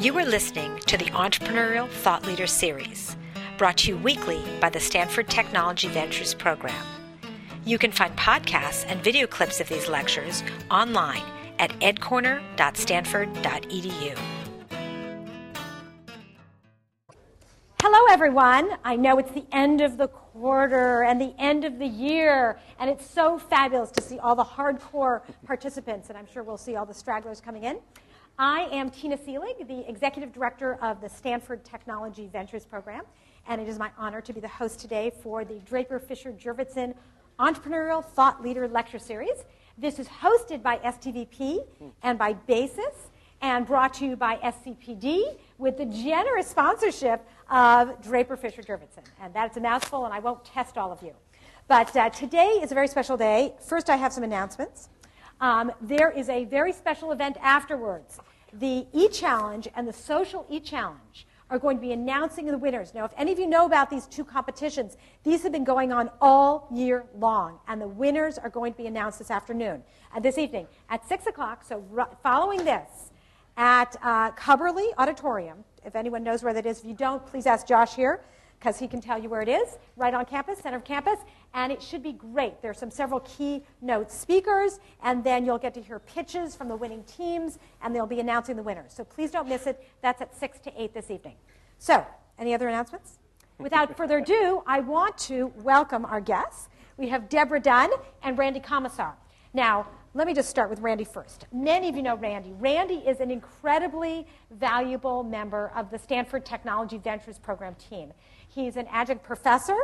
You are listening to the Entrepreneurial Thought Leader Series, brought to you weekly by the Stanford Technology Ventures Program. You can find podcasts and video clips of these lectures online at edcorner.stanford.edu. Hello, everyone. I know it's the end of the quarter and the end of the year, and it's so fabulous to see all the hardcore participants, and I'm sure we'll see all the stragglers coming in. I am Tina Seelig, the Executive Director of the Stanford Technology Ventures Program, and it is my honor to be the host today for the Draper Fisher Jurvetson Entrepreneurial Thought Leader Lecture Series. This is hosted by STVP and by BASES and brought to you by SCPD with the generous sponsorship of Draper Fisher Jurvetson. And that's a mouthful, and I won't test all of you. But uh, today is a very special day. First, I have some announcements. Um, there is a very special event afterwards the e-challenge and the social e-challenge are going to be announcing the winners. Now, if any of you know about these two competitions, these have been going on all year long, and the winners are going to be announced this afternoon, uh, this evening at 6 o'clock. So, following this, at uh, Cubberley Auditorium, if anyone knows where that is, if you don't, please ask Josh here because he can tell you where it is, right on campus, center of campus, and it should be great. There's some several keynote speakers, and then you'll get to hear pitches from the winning teams, and they'll be announcing the winners. So please don't miss it. That's at 6 to 8 this evening. So, any other announcements? Without further ado, I want to welcome our guests. We have Debra Dunn and Randy Komisar. Now, let me just start with Randy first. Many of you know Randy. Randy is an incredibly valuable member of the Stanford Technology Ventures Program team. He's an adjunct professor,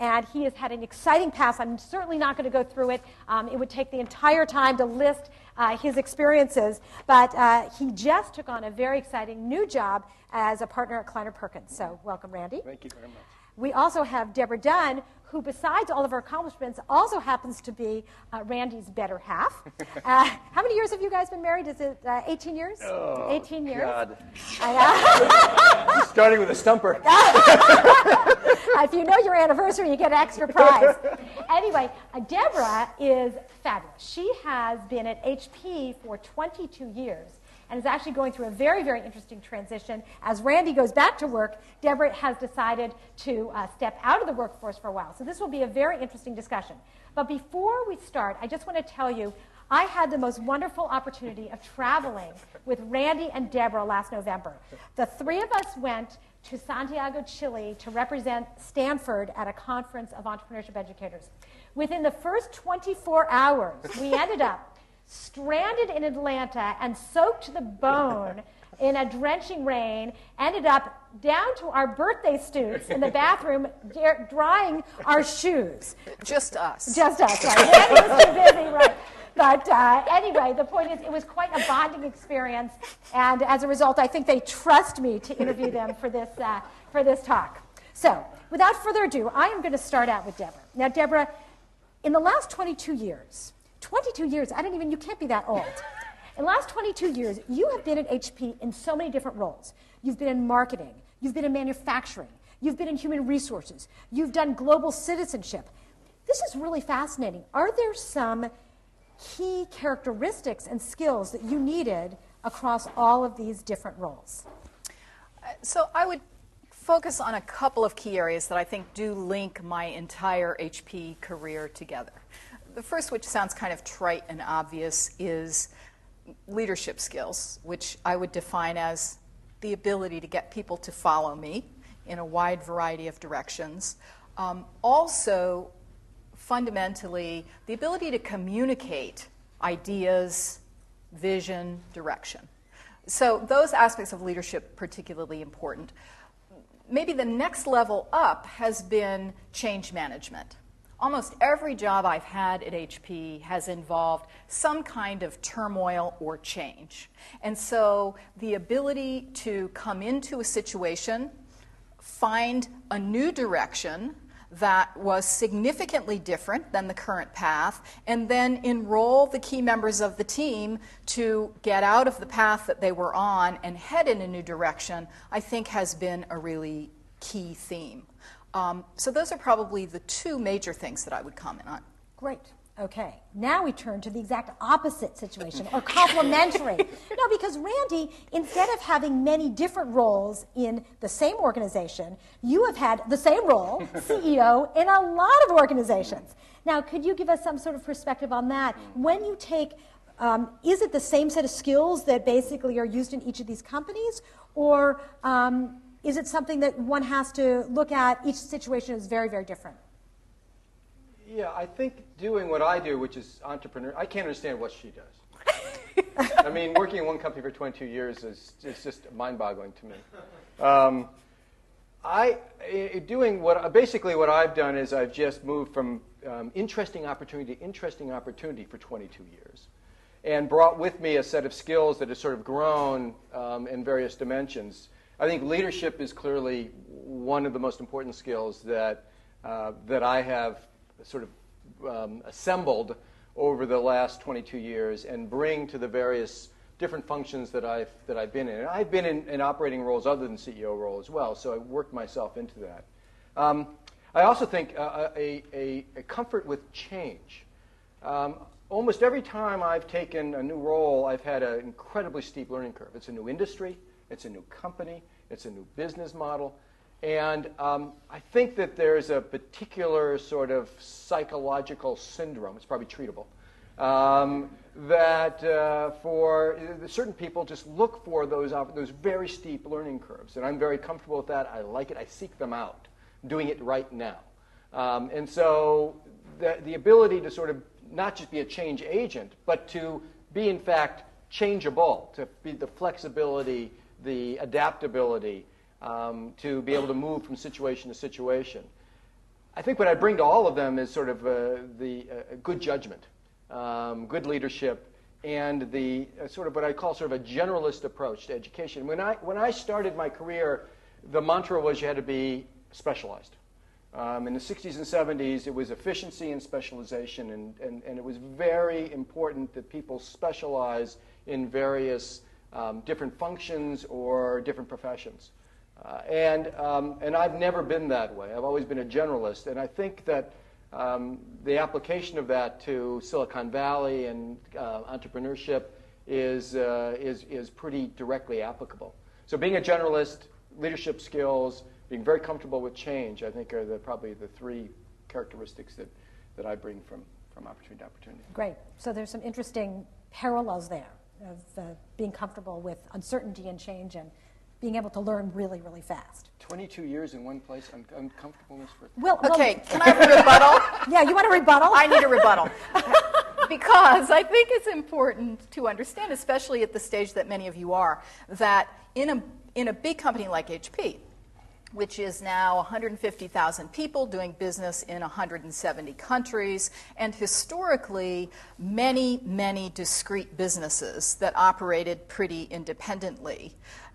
and he has had an exciting past. I'm certainly not going to go through it. Um, it would take the entire time to list uh, his experiences, but uh, he just took on a very exciting new job as a partner at Kleiner Perkins. So, welcome, Randy. Thank you very much. We also have Debra Dunn, who, besides all of her accomplishments, also happens to be uh, Randy's better half. Uh, how many years have you guys been married? Is it uh, 18 years? Oh, 18 years? God. I know. Starting with a stumper. if you know your anniversary, you get an extra prize. anyway, uh, Debra is fabulous. She has been at HP for 22 years and is actually going through a very, very interesting transition. As Randy goes back to work, Debra has decided to uh, step out of the workforce for a while. So this will be a very interesting discussion. But before we start, I just want to tell you I had the most wonderful opportunity of traveling with Randy and Debra last November. The three of us went to Santiago, Chile to represent Stanford at a conference of entrepreneurship educators. Within the first 24 hours, we ended up stranded in Atlanta and soaked to the bone in a drenching rain, ended up down to our birthday suits in the bathroom drying our shoes. Just us. Just us, right? Randy was too busy, right? But uh, anyway, the point is, it was quite a bonding experience, and as a result, I think they trust me to interview them for this, uh, for this talk. So, without further ado, I am going to start out with Debra. Now, Debra, in the last 22 years, 22 years, I don't even, you can't be that old. In the last 22 years, you have been at HP in so many different roles. You've been in marketing, you've been in manufacturing, you've been in human resources, you've done global citizenship. This is really fascinating. Are there some key characteristics and skills that you needed across all of these different roles? So I would focus on a couple of key areas that I think do link my entire HP career together. The first, which sounds kind of trite and obvious, is leadership skills, which I would define as the ability to get people to follow me in a wide variety of directions. Um, also, fundamentally, the ability to communicate ideas, vision, direction. So, those aspects of leadership particularly important. Maybe the next level up has been change management almost every job I've had at HP has involved some kind of turmoil or change. And so the ability to come into a situation, find a new direction that was significantly different than the current path, and then enroll the key members of the team to get out of the path that they were on and head in a new direction, I think has been a really key theme. Um, so those are probably the two major things that I would comment on. Great. Okay, now we turn to the exact opposite situation, or complementary. no, because Randy, instead of having many different roles in the same organization, you have had the same role, CEO, in a lot of organizations. Now, could you give us some sort of perspective on that? When you take, um, is it the same set of skills that basically are used in each of these companies, or um, is it something that one has to look at? Each situation is very, very different. Yeah, I think doing what I do, which is entrepreneur, I can't understand what she does. I mean, working in one company for 22 years is, is just mind-boggling to me. Um, I doing what basically what I've done is I've just moved from um, interesting opportunity to interesting opportunity for 22 years, and brought with me a set of skills that has sort of grown um, in various dimensions. I think leadership is clearly one of the most important skills that uh, that I have sort of um, assembled over the last 22 years and bring to the various different functions that I've, that I've been in. And I've been in, in operating roles other than CEO role as well, so I worked myself into that. Um, I also think uh, a, a, a, comfort with change. Um, almost every time I've taken a new role, I've had an incredibly steep learning curve. It's a new industry, it's a new company, it's a new business model. And um, I think that there's a particular sort of psychological syndrome, it's probably treatable, um, that uh, for uh, certain people just look for those, those very steep learning curves. And I'm very comfortable with that. I like it. I seek them out, I'm doing it right now. Um, and so the, the ability to sort of not just be a change agent, but to be, in fact, changeable, to be the flexibility, the adaptability, um, to be able to move from situation to situation. I think what I bring to all of them is sort of uh, the uh, good judgment, um, good leadership, and the uh, sort of what I call sort of a generalist approach to education. When I, when I started my career, the mantra was you had to be specialized. Um, in the 60s and 70s, it was efficiency and specialization, and, and, and it was very important that people specialize in various um, different functions or different professions. Uh, and, um, and I've never been that way. I've always been a generalist. And I think that um, the application of that to Silicon Valley and uh, entrepreneurship is, uh, is, is pretty directly applicable. So being a generalist, leadership skills, being very comfortable with change, I think are the, probably the three characteristics that, that I bring from, from opportunity to opportunity. Great. So there's some interesting parallels there of uh, being comfortable with uncertainty and change and being able to learn really, really fast. 22 years in one place, un- uncomfortableness for. Well, okay, well, can I have a rebuttal? yeah, you want a rebuttal? I need a rebuttal. because I think it's important to understand, especially at the stage that many of you are, that in a, in a big company like HP, which is now 150,000 people doing business in 170 countries, and historically, many, many discrete businesses that operated pretty independently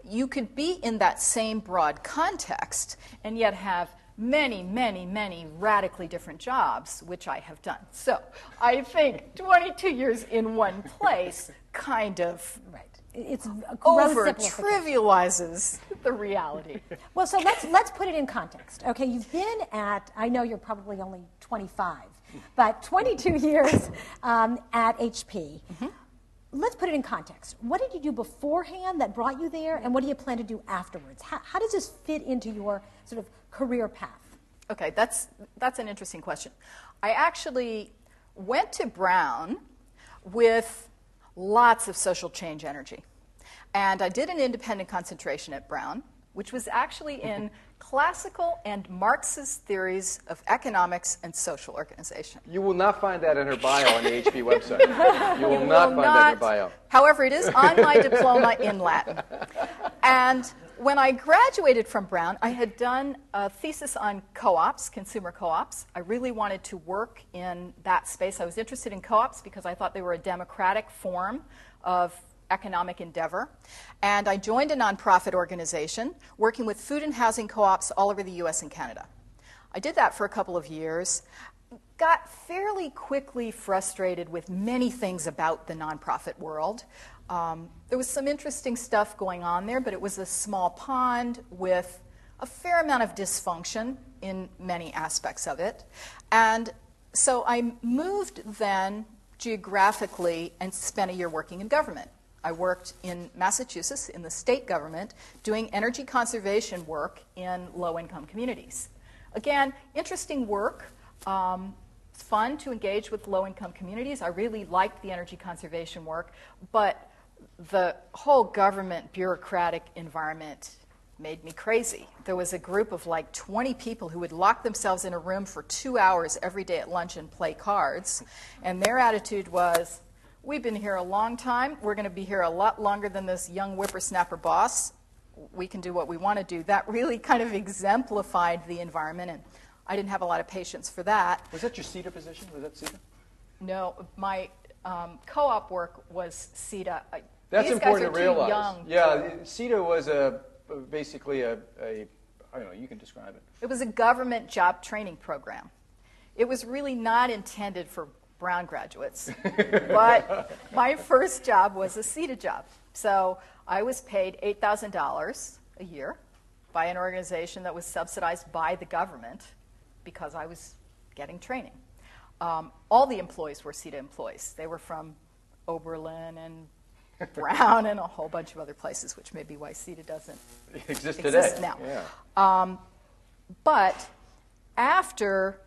you could be in that same broad context and yet have many, many, many radically different jobs, which I have done. So I think 22 years in one place kind of right. It's over trivializes the reality. Well, so let's let's put it in context. Okay, you've been at I know you're probably only 25, but 22 years um, at HP. Mm-hmm let's put it in context. What did you do beforehand that brought you there, and what do you plan to do afterwards? How, how does this fit into your sort of career path? Okay, that's, that's an interesting question. I actually went to Brown with lots of social change energy. And I did an independent concentration at Brown, which was actually in mm-hmm. Classical and Marxist theories of economics and social organization. You will not find that in her bio on the HP website. You will, you not will find not, that in her bio. However, it is on my diploma in Latin. And when I graduated from Brown, I had done a thesis on co ops, consumer co ops. I really wanted to work in that space. I was interested in co ops because I thought they were a democratic form of economic endeavor. And I joined a nonprofit organization working with food and housing co ops all over the US and Canada. I did that for a couple of years, got fairly quickly frustrated with many things about the nonprofit world. Um, there was some interesting stuff going on there, but it was a small pond with a fair amount of dysfunction in many aspects of it. And so I moved then geographically and spent a year working in government. I worked in Massachusetts in the state government doing energy conservation work in low income communities. Again, interesting work. Um, fun to engage with low income communities. I really liked the energy conservation work, but the whole government bureaucratic environment made me crazy. There was a group of like 20 people who would lock themselves in a room for two hours every day at lunch and play cards. And their attitude was, We've been here a long time. We're going to be here a lot longer than this young whippersnapper boss. We can do what we want to do. That really kind of exemplified the environment, and I didn't have a lot of patience for that. Was that your CETA position? Was that CETA? No, my um, co op work was CETA. That's These important to realize. Young yeah, CETA was a basically a, a I don't know. You can describe it. It was a government job training program. It was really not intended for Brown graduates. but my first job was a CETA job. So I was paid $8,000 a year by an organization that was subsidized by the government because I was getting training. Um, all the employees were CETA employees. They were from Oberlin and Brown and a whole bunch of other places, which may be why CETA doesn't exist, exists today. now. Yeah. But after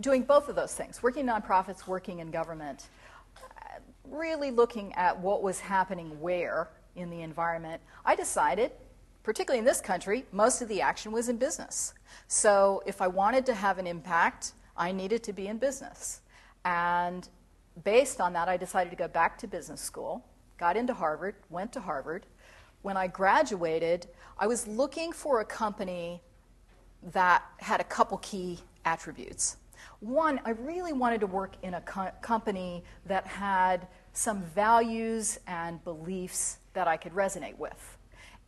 doing both of those things, working in nonprofits, working in government, uh, really looking at what was happening where in the environment, I decided, particularly in this country, most of the action was in business. So if I wanted to have an impact, I needed to be in business. And based on that, I decided to go back to business school, got into Harvard, went to Harvard. When I graduated, I was looking for a company that had a couple key attributes. One, I really wanted to work in a co- company that had some values and beliefs that I could resonate with.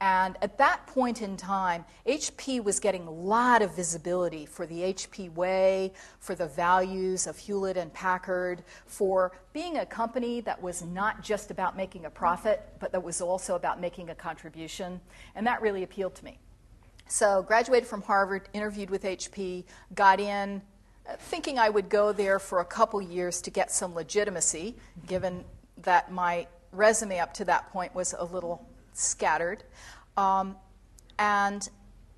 And at that point in time, HP was getting a lot of visibility for the HP way, for the values of Hewlett and Packard, for being a company that was not just about making a profit, but that was also about making a contribution. And that really appealed to me. So, graduated from Harvard, interviewed with HP, got in, thinking I would go there for a couple years to get some legitimacy, given that my resume up to that point was a little scattered, um, and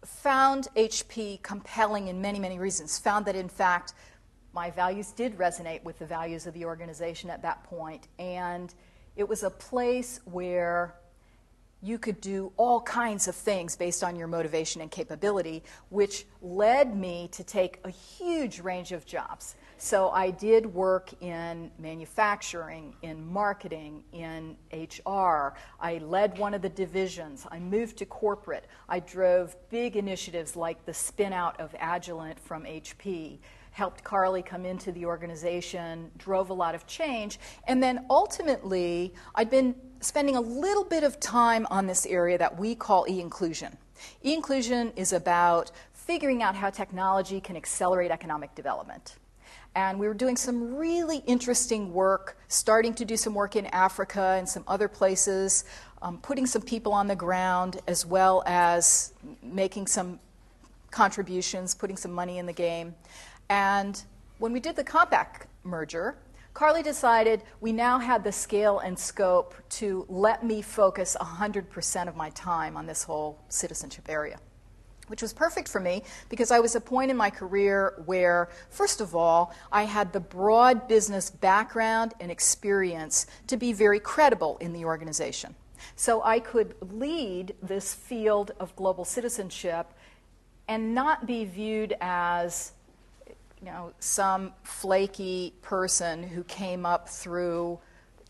found HP compelling in many, many reasons. Found that, in fact, my values did resonate with the values of the organization at that point, and it was a place where you could do all kinds of things based on your motivation and capability, which led me to take a huge range of jobs. So I did work in manufacturing, in marketing, in HR. I led one of the divisions. I moved to corporate. I drove big initiatives like the spin out of Agilent from HP helped Carly come into the organization, drove a lot of change, and then ultimately, I'd been spending a little bit of time on this area that we call e inclusion. E inclusion is about figuring out how technology can accelerate economic development. And we were doing some really interesting work, starting to do some work in Africa and some other places, um, putting some people on the ground, as well as making some contributions, putting some money in the game. And when we did the Compaq merger, Carly decided we now had the scale and scope to let me focus 100% of my time on this whole citizenship area, which was perfect for me because I was a point in my career where, first of all, I had the broad business background and experience to be very credible in the organization. So I could lead this field of global citizenship and not be viewed as you know, some flaky person who came up through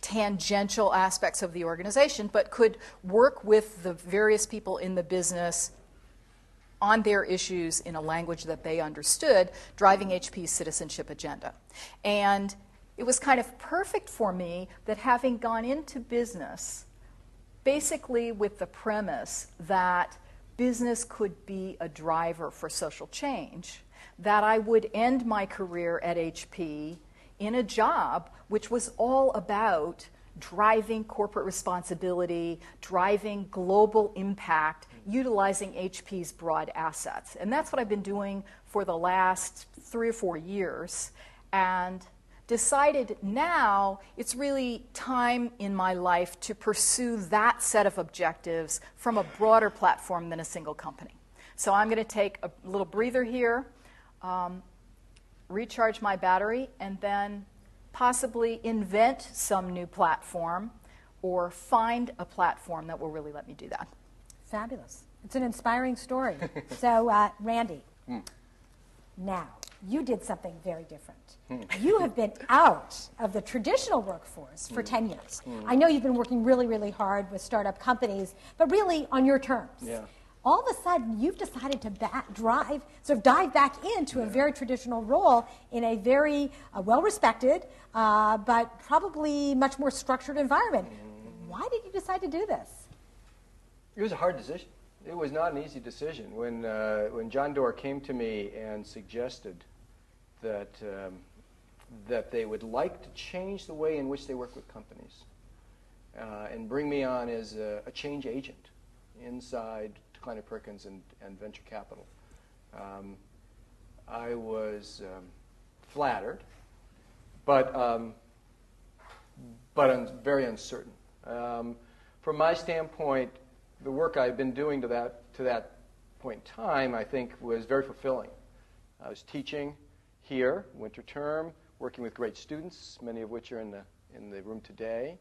tangential aspects of the organization, but could work with the various people in the business on their issues in a language that they understood, driving HP's citizenship agenda. And it was kind of perfect for me that having gone into business, basically with the premise that business could be a driver for social change, that I would end my career at HP in a job which was all about driving corporate responsibility, driving global impact, utilizing HP's broad assets. And that's what I've been doing for the last three or four years. and decided now it's really time in my life to pursue that set of objectives from a broader platform than a single company. So I'm going to take a little breather here, um, recharge my battery, and then possibly invent some new platform or find a platform that will really let me do that. Fabulous. It's an inspiring story. so, uh, Randy, mm. now you did something very different. Mm. You have been out of the traditional workforce for mm. 10 years. Hmm. I know you've been working really, really hard with startup companies, but really on your terms. Yeah. All of a sudden, you've decided to back, drive, sort of dive back into a very traditional role in a very uh, well respected, uh, but probably much more structured environment. Why did you decide to do this? It was a hard decision it was not an easy decision. When, uh, when John Doerr came to me and suggested that, um, that they would like to change the way in which they work with companies uh, and bring me on as a, a change agent inside Kleiner Perkins and, and venture capital, um, I was um, flattered, but, um, but un- very uncertain. Um, from my standpoint, the work I've been doing to that, to that point in time, I think, was very fulfilling. I was teaching here, winter term, working with great students, many of which are in the, in the room today.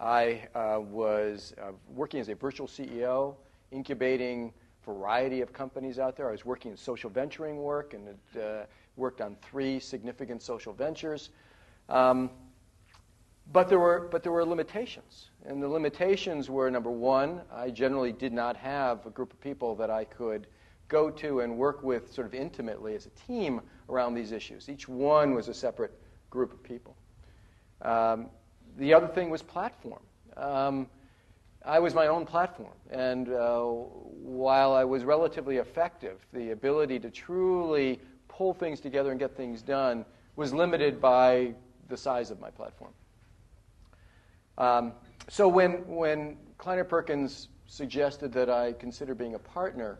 I uh, was uh, working as a virtual CEO, incubating variety of companies out there. I was working in social venturing work and had, uh, worked on three significant social ventures. Um, but there were, but there were limitations. And the limitations were number one, I generally did not have a group of people that I could go to and work with sort of intimately as a team around these issues. Each one was a separate group of people. Um, the other thing was platform. Um, I was my own platform. And uh, while I was relatively effective, the ability to truly pull things together and get things done was limited by the size of my platform. Um, so when, when Kleiner Perkins suggested that I consider being a partner,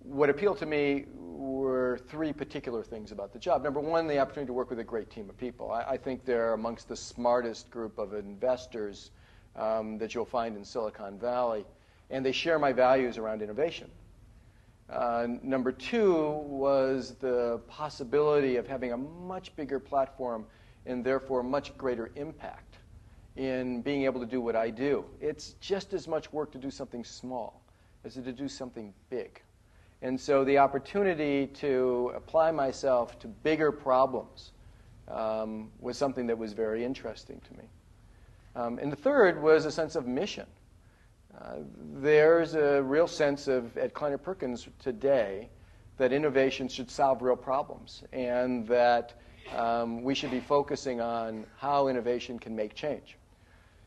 what appealed to me were three particular things about the job. Number one, the opportunity to work with a great team of people. I, I think they're amongst the smartest group of investors um, that you'll find in Silicon Valley, and they share my values around innovation. Uh, number two was the possibility of having a much bigger platform and therefore much greater impact in being able to do what I do. It's just as much work to do something small as to do something big. And so the opportunity to apply myself to bigger problems um, was something that was very interesting to me. Um, and the third was a sense of mission. Uh, there's a real sense of, at Kleiner Perkins today, that innovation should solve real problems and that um, we should be focusing on how innovation can make change.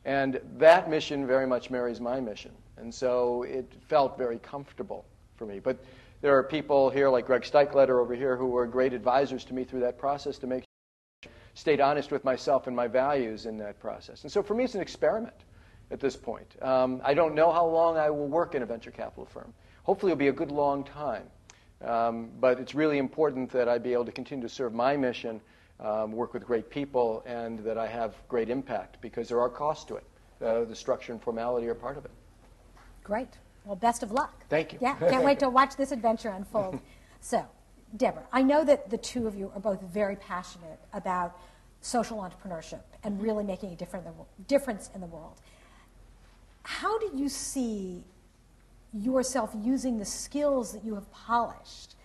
And that mission very much marries my mission. And so it felt very comfortable for me. But there are people here like Greg Steichletter over here who were great advisors to me through that process to make stayed honest with myself and my values in that process. And so for me, it's an experiment at this point. Um, I don't know how long I will work in a venture capital firm. Hopefully, it'll be a good long time. Um, but it's really important that I be able to continue to serve my mission um, work with great people, and that I have great impact because there are costs to it. Uh, the structure and formality are part of it. Great. Well, best of luck. Thank you. Yeah, can't wait to watch this adventure unfold. so, Debra, I know that the two of you are both very passionate about social entrepreneurship and really making a difference in the world. How do you see yourself using the skills that you have polished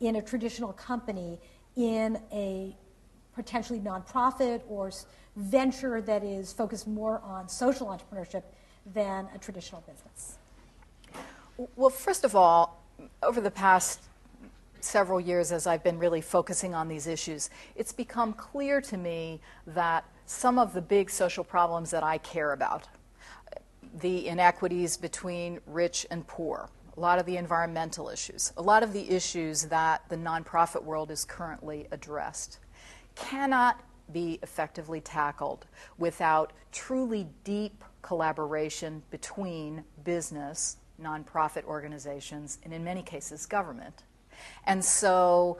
in a traditional company in a potentially nonprofit or venture that is focused more on social entrepreneurship than a traditional business? Well, first of all, over the past several years as I've been really focusing on these issues, it's become clear to me that some of the big social problems that I care about, the inequities between rich and poor, a lot of the environmental issues, a lot of the issues that the nonprofit world is currently addressed, cannot be effectively tackled without truly deep collaboration between business, nonprofit organizations, and in many cases, government. And so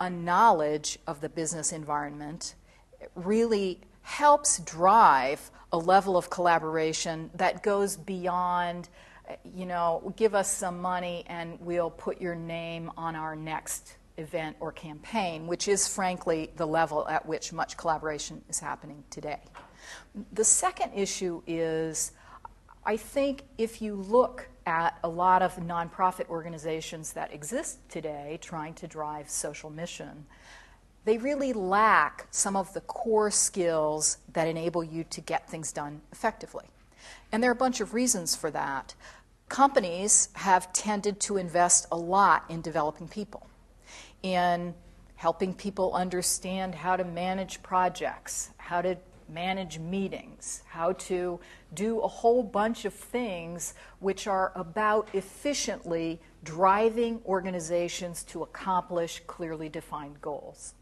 a knowledge of the business environment really helps drive a level of collaboration that goes beyond, you know, give us some money and we'll put your name on our next event or campaign, which is frankly the level at which much collaboration is happening today. The second issue is I think if you look at a lot of nonprofit organizations that exist today trying to drive social mission, they really lack some of the core skills that enable you to get things done effectively. And there are a bunch of reasons for that. Companies have tended to invest a lot in developing people, in helping people understand how to manage projects, how to manage meetings, how to do a whole bunch of things which are about efficiently driving organizations to accomplish clearly defined goals.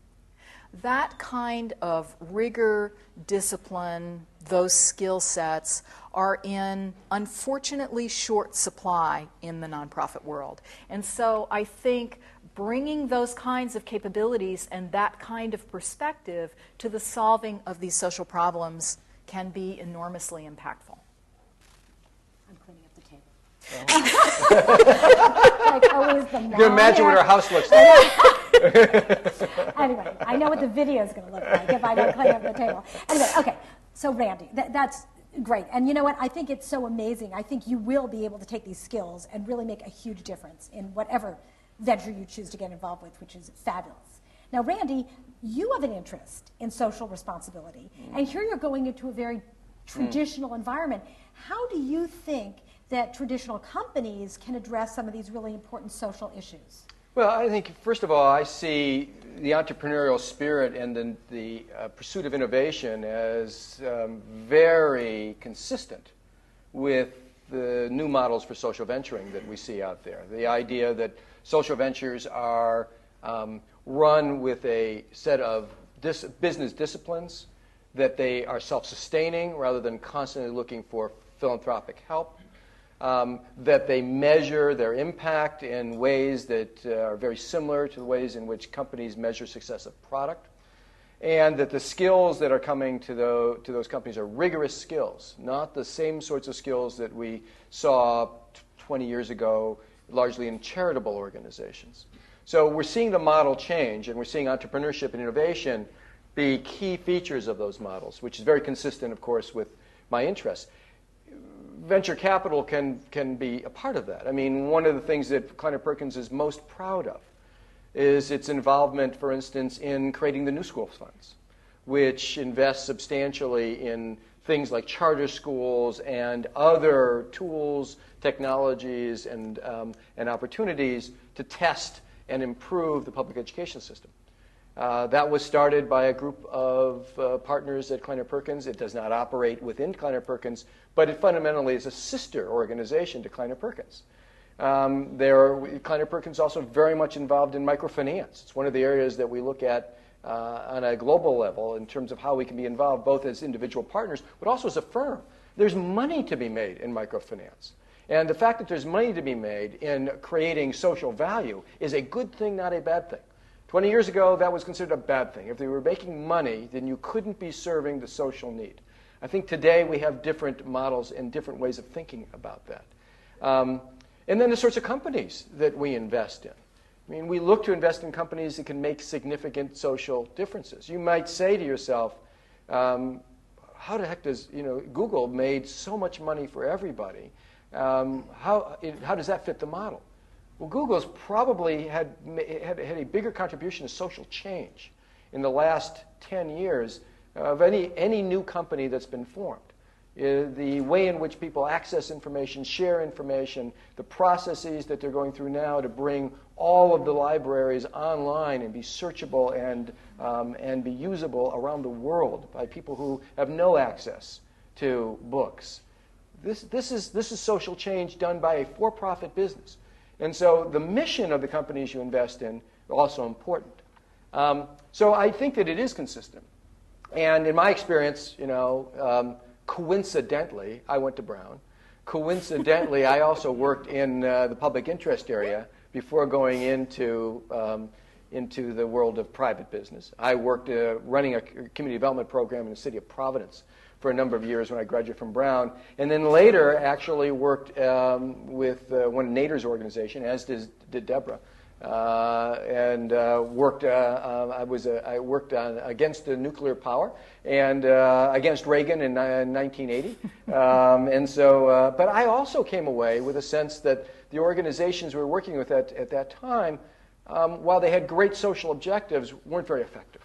That kind of rigor, discipline, those skill sets are in unfortunately short supply in the nonprofit world. And so I think bringing those kinds of capabilities and that kind of perspective to the solving of these social problems can be enormously impactful. I'm cleaning up the table. like always the You can imagine what our house looks like. anyway, I know what the video is going to look like if I don't clean up the table. Anyway, okay. So Randy, that, that's great. And you know what? I think it's so amazing. I think you will be able to take these skills and really make a huge difference in whatever venture you choose to get involved with, which is fabulous. Now, Randy, you have an interest in social responsibility, mm. and here you're going into a very traditional mm. environment. How do you think that traditional companies can address some of these really important social issues? Well, I think, first of all, I see the entrepreneurial spirit and the, the uh, pursuit of innovation as um, very consistent with the new models for social venturing that we see out there. The idea that social ventures are um, run with a set of dis- business disciplines, that they are self sustaining rather than constantly looking for philanthropic help, um, that they measure their impact in ways that uh, are very similar to the ways in which companies measure success of product. And that the skills that are coming to, the, to those companies are rigorous skills, not the same sorts of skills that we saw t- 20 years ago largely in charitable organizations. So we're seeing the model change, and we're seeing entrepreneurship and innovation be key features of those models, which is very consistent, of course, with my interests. Venture capital can, can be a part of that. I mean, one of the things that Kleiner Perkins is most proud of is its involvement, for instance, in creating the New Schools Funds, which invests substantially in things like charter schools and other tools technologies and, um, and opportunities to test and improve the public education system. Uh, that was started by a group of uh, partners at Kleiner Perkins. It does not operate within Kleiner Perkins, but it fundamentally is a sister organization to Kleiner Perkins. Um, there, Kleiner Perkins is also very much involved in microfinance. It's one of the areas that we look at uh, on a global level in terms of how we can be involved both as individual partners, but also as a firm. There's money to be made in microfinance. And the fact that there's money to be made in creating social value is a good thing, not a bad thing. 20 years ago, that was considered a bad thing. If they were making money, then you couldn't be serving the social need. I think today we have different models and different ways of thinking about that. Um, and then the sorts of companies that we invest in. I mean, we look to invest in companies that can make significant social differences. You might say to yourself, um, how the heck does, you know, Google made so much money for everybody um, how, it, how does that fit the model? Well, Google's probably had, had, had a bigger contribution to social change in the last 10 years of any, any new company that's been formed. Uh, the way in which people access information, share information, the processes that they're going through now to bring all of the libraries online and be searchable and, um, and be usable around the world by people who have no access to books. This, this, is, this is social change done by a for profit business. And so the mission of the companies you invest in are also important. Um, so I think that it is consistent. And in my experience, you know, um, coincidentally, I went to Brown. Coincidentally, I also worked in uh, the public interest area before going into um, into the world of private business. I worked uh, running a community development program in the city of Providence for a number of years when I graduated from Brown, and then later actually worked um, with uh, one of Nader's organization, as did, did Debra. Uh, and uh, worked. Uh, I was. I worked on against the nuclear power and against Reagan in 1980. Um, and so, but I also came away with a sense that the organizations we were working with at, at that time, um, while they had great social objectives, weren't very effective,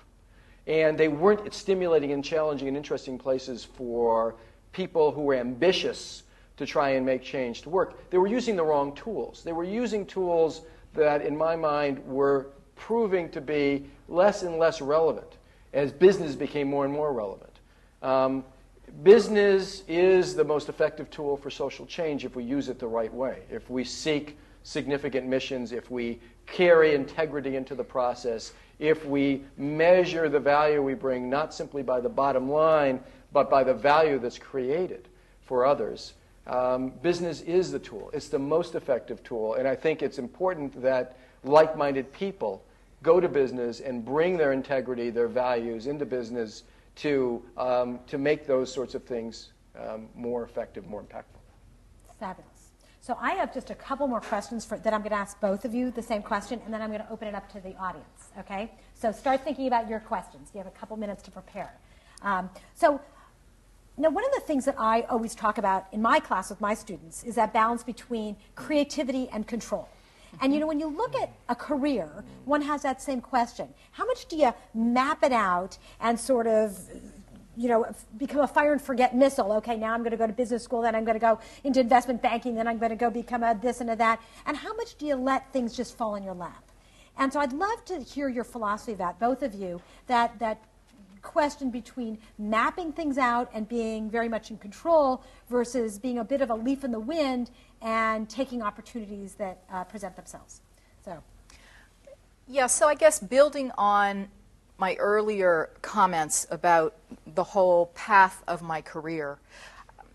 and they weren't stimulating and challenging and interesting places for people who were ambitious to try and make change to work. They were using the wrong tools. They were using tools that, in my mind, were proving to be less and less relevant as business became more and more relevant. Um, business is the most effective tool for social change if we use it the right way, if we seek significant missions, if we carry integrity into the process, if we measure the value we bring not simply by the bottom line, but by the value that's created for others. Um, business is the tool. It's the most effective tool. And I think it's important that like minded people go to business and bring their integrity, their values into business to, um, to make those sorts of things um, more effective, more impactful. Fabulous. So I have just a couple more questions for, that I'm going to ask both of you the same question, and then I'm going to open it up to the audience. Okay? So start thinking about your questions. You have a couple minutes to prepare. Um, so now, one of the things that I always talk about in my class with my students is that balance between creativity and control. And you know, when you look at a career, one has that same question. How much do you map it out and sort of, you know, become a fire and forget missile? Okay, now I'm going to go to business school, then I'm going to go into investment banking, then I'm going to go become a this and a that. And how much do you let things just fall in your lap? And so I'd love to hear your philosophy of that, both of you, that, that question between mapping things out and being very much in control versus being a bit of a leaf in the wind and taking opportunities that uh, present themselves. So, yeah, so I guess building on my earlier comments about the whole path of my career,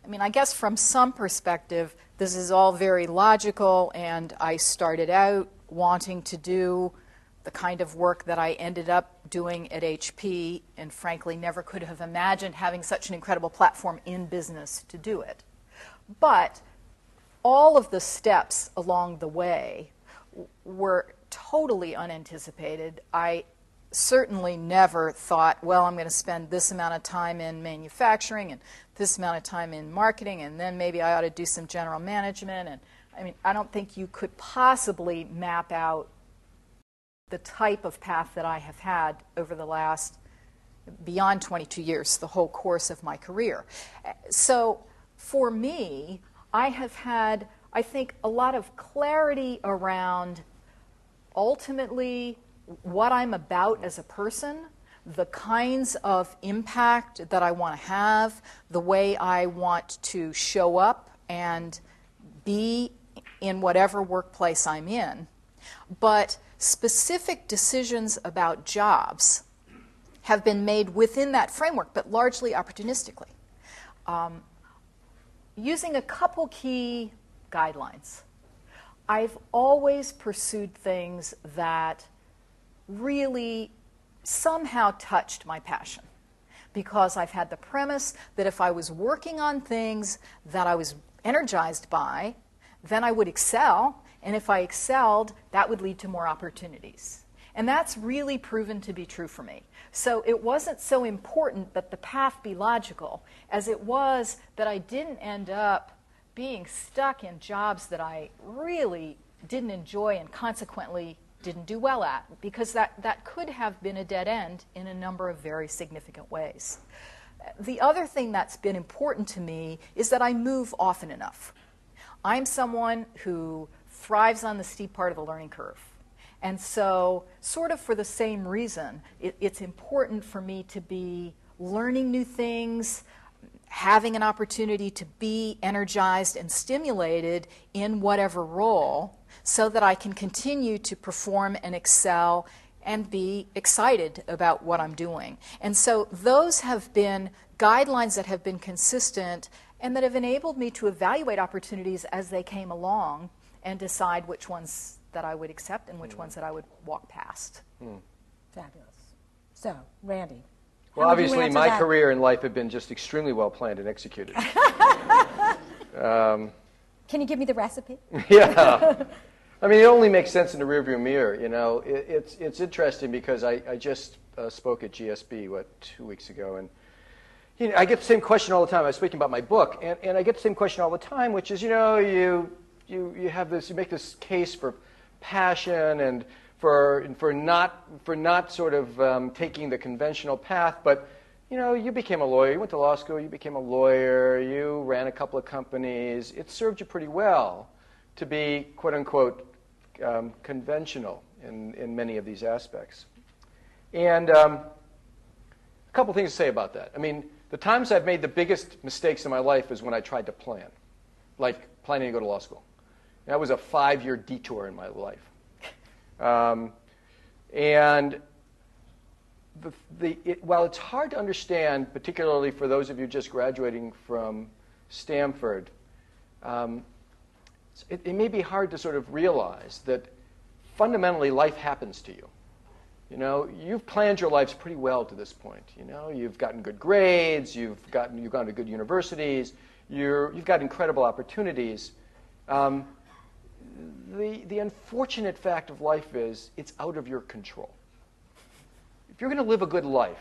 I mean, I guess from some perspective, this is all very logical, and I started out wanting to do the kind of work that I ended up doing at HP, and frankly, never could have imagined having such an incredible platform in business to do it. But all of the steps along the way were totally unanticipated. I certainly never thought, well, I'm going to spend this amount of time in manufacturing and this amount of time in marketing, and then maybe I ought to do some general management. And I mean, I don't think you could possibly map out the type of path that I have had over the last beyond 22 years, the whole course of my career. So for me, I have had, I think, a lot of clarity around ultimately what I'm about as a person, the kinds of impact that I want to have, the way I want to show up and be in whatever workplace I'm in. But specific decisions about jobs have been made within that framework, but largely opportunistically. Um, using a couple key guidelines. I've always pursued things that really somehow touched my passion because I've had the premise that if I was working on things that I was energized by, then I would excel and if I excelled, that would lead to more opportunities. And that's really proven to be true for me. So it wasn't so important that the path be logical as it was that I didn't end up being stuck in jobs that I really didn't enjoy and consequently didn't do well at, because that, that could have been a dead end in a number of very significant ways. The other thing that's been important to me is that I move often enough. I'm someone who thrives on the steep part of the learning curve. And so, sort of for the same reason, it, it's important for me to be learning new things, having an opportunity to be energized and stimulated in whatever role, so that I can continue to perform and excel and be excited about what I'm doing. And so, those have been guidelines that have been consistent and that have enabled me to evaluate opportunities as they came along and decide which ones that that I would accept and which hmm. ones that I would walk past. Hmm. Fabulous. So, Randy. Well, how would you obviously, my that? career in life have been just extremely well planned and executed. Um, Can you give me the recipe? yeah. I mean, it only makes sense in the rearview mirror. You know, it, it's it's interesting because I I just uh, spoke at GSB what two weeks ago, and you know, I get the same question all the time. I was speaking about my book, and, and I get the same question all the time, which is, you know, you you you have this, you make this case for passion and for for not for not sort of um, taking the conventional path, but you know, you became a lawyer. You went to law school. You became a lawyer. You ran a couple of companies. It served you pretty well to be quote unquote um, conventional in, in many of these aspects. And um, a couple things to say about that. I mean, the times I've made the biggest mistakes in my life is when I tried to plan, like planning to go to law school. That was a five year detour in my life. Um, and the, the, it, while it's hard to understand, particularly for those of you just graduating from Stanford, um, it, it may be hard to sort of realize that fundamentally life happens to you. You know, you've planned your lives pretty well to this point. You know, you've gotten good grades, you've gotten you've gone to good universities, you're, you've got incredible opportunities. Um, the, the unfortunate fact of life is it's out of your control. If you're going to live a good life,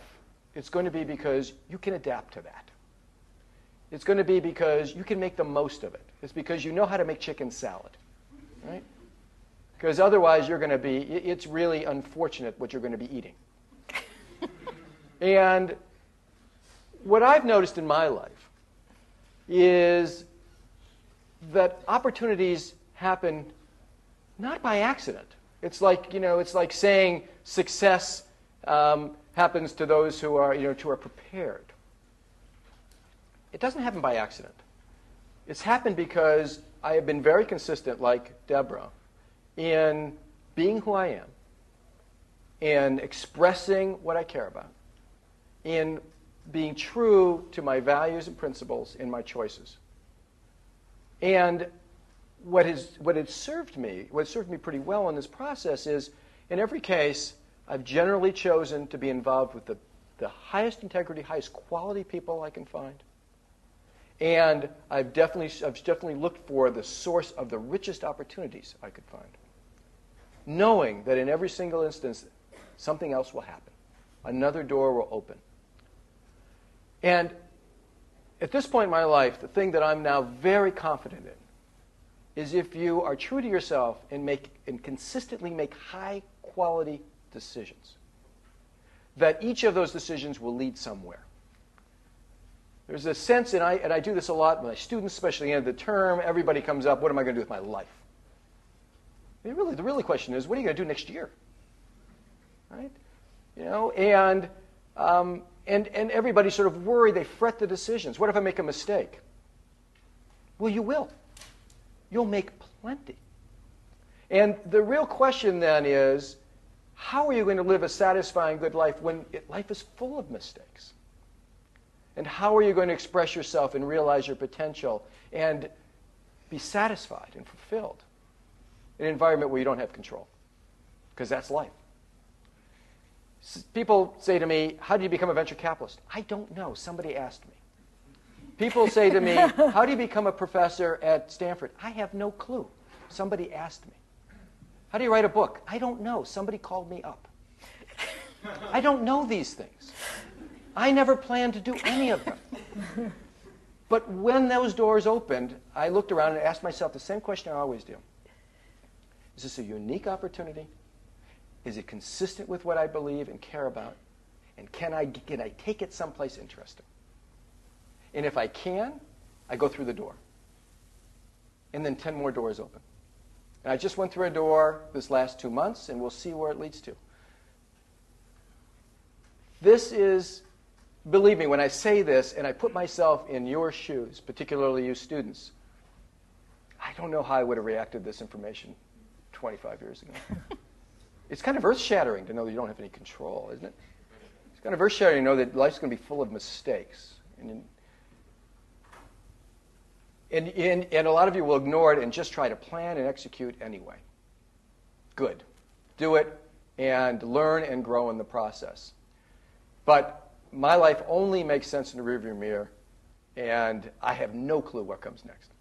it's going to be because you can adapt to that. It's going to be because you can make the most of it. It's because you know how to make chicken salad, right? Because otherwise, you're going to be, it's really unfortunate what you're going to be eating. and what I've noticed in my life is that opportunities happen not by accident. It's like, you know, it's like saying success um, happens to those who are, you know, who are prepared. It doesn't happen by accident. It's happened because I have been very consistent, like Debra, in being who I am, in expressing what I care about, in being true to my values and principles in my choices. And what has what has served me, what served me pretty well in this process is, in every case, I've generally chosen to be involved with the, the highest integrity, highest quality people I can find. And I've definitely, I've definitely looked for the source of the richest opportunities I could find, knowing that in every single instance, something else will happen. Another door will open. And at this point in my life, the thing that I'm now very confident in is if you are true to yourself and make and consistently make high quality decisions, that each of those decisions will lead somewhere. There's a sense, and I, and I do this a lot with my students, especially at the end of the term, everybody comes up, what am I going to do with my life? I mean, really, the really question is, what are you going to do next year? Right? You know, and, um, and, and everybody sort of worry, they fret the decisions. What if I make a mistake? Well, you will. You'll make plenty. And the real question then is, how are you going to live a satisfying, good life when it, life is full of mistakes? And how are you going to express yourself and realize your potential and be satisfied and fulfilled in an environment where you don't have control? Because that's life. People say to me, How do you become a venture capitalist? I don't know. Somebody asked me. People say to me, How do you become a professor at Stanford? I have no clue. Somebody asked me. How do you write a book? I don't know. Somebody called me up. I don't know these things. I never planned to do any of them. But when those doors opened, I looked around and asked myself the same question I always do Is this a unique opportunity? Is it consistent with what I believe and care about? And can I, can I take it someplace interesting? And if I can, I go through the door. And then 10 more doors open. And I just went through a door this last two months, and we'll see where it leads to. This is, believe me, when I say this and I put myself in your shoes, particularly you students, I don't know how I would have reacted to this information 25 years ago. it's kind of earth shattering to know that you don't have any control, isn't it? It's kind of earth shattering to know that life's going to be full of mistakes. And, and, and, and a lot of you will ignore it and just try to plan and execute anyway. good. Do it and learn and grow in the process. But my life only makes sense in the rearview mirror, and I have no clue what comes next.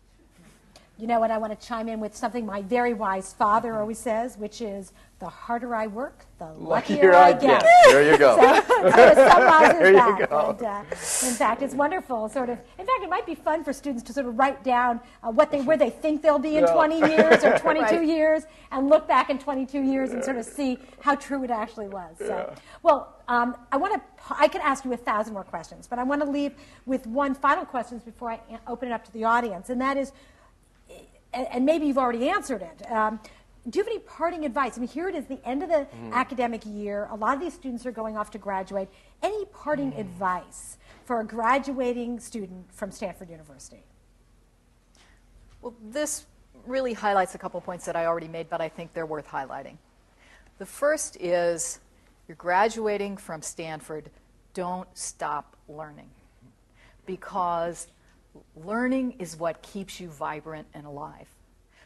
You know what? I want to chime in with something my very wise father always says, which is the harder I work, the luckier, luckier I, get. There you go. so, so there you that. go. And, uh, in fact, it's wonderful. Sort of. In fact, it might be fun for students to sort of write down uh, what they where they think they'll be in Yeah. 20 years or 22 Right. years, and look back in 22 years and sort of see how true it actually was. So, well, um, I want to. I could ask you a thousand more questions, but I want to leave with one final question before I open it up to the audience, and that is and, and maybe you've already answered it. Um, do you have any parting advice? I mean, here it is, the end of the academic year. A lot of these students are going off to graduate. Any parting advice for a graduating student from Stanford University? Well, this really highlights a couple points that I already made, but I think they're worth highlighting. The first is you're graduating from Stanford, don't stop learning. Because learning is what keeps you vibrant and alive.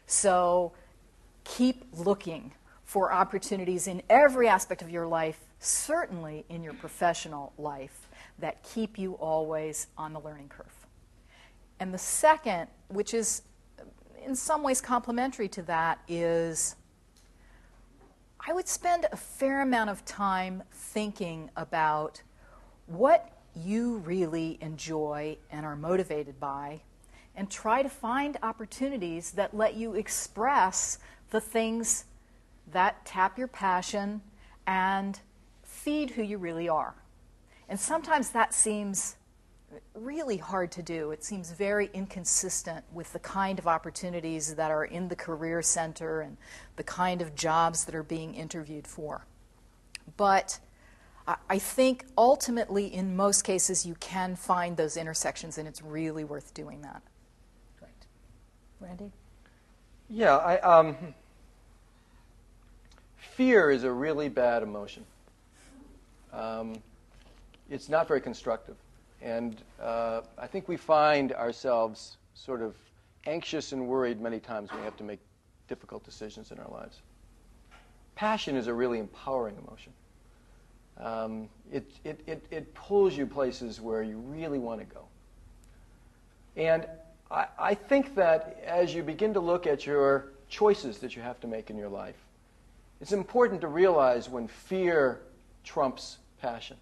So keep looking for opportunities in every aspect of your life, certainly in your professional life, that keep you always on the learning curve. And the second, which is uh, in some ways complementary to that, is I would spend a fair amount of time thinking about what you really enjoy and are motivated by, and try to find opportunities that let you express the things that tap your passion and feed who you really are. And sometimes that seems really hard to do. It seems very inconsistent with the kind of opportunities that are in the Career Center and the kind of jobs that are being interviewed for. But I- I think ultimately, in most cases, you can find those intersections, and it's really worth doing that. Great. Randy? Yeah, I, um, fear is a really bad emotion. Um, it's not very constructive. And uh, I think we find ourselves sort of anxious and worried many times when we have to make difficult decisions in our lives. Passion is a really empowering emotion. Um, it, it, it, it pulls you places where you really want to go. And I, I think that as you begin to look at your choices that you have to make in your life, it's important to realize when fear trumps passion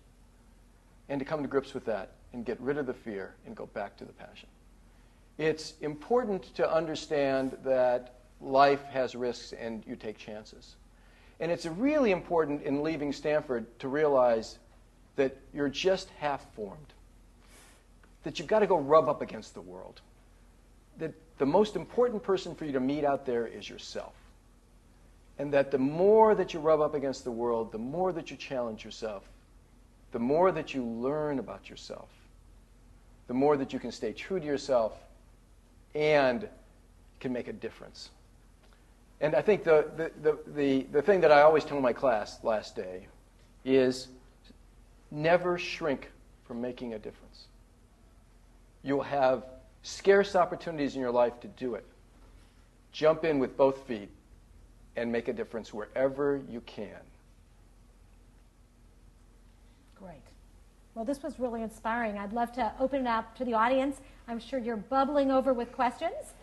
and to come to grips with that and get rid of the fear and go back to the passion. It's important to understand that life has risks and you take chances. And it's really important in leaving Stanford to realize that you're just half formed, that you've got to go rub up against the world, that the most important person for you to meet out there is yourself. And that the more that you rub up against the world, the more that you challenge yourself, the more that you learn about yourself, the more that you can stay true to yourself and can make a difference. And I think the, the, the, the, the thing that I always tell my class last day is never shrink from making a difference. You'll have scarce opportunities in your life to do it. Jump in with both feet and make a difference wherever you can. Great. Well, this was really inspiring. I'd love to open it up to the audience. I'm sure you're bubbling over with questions.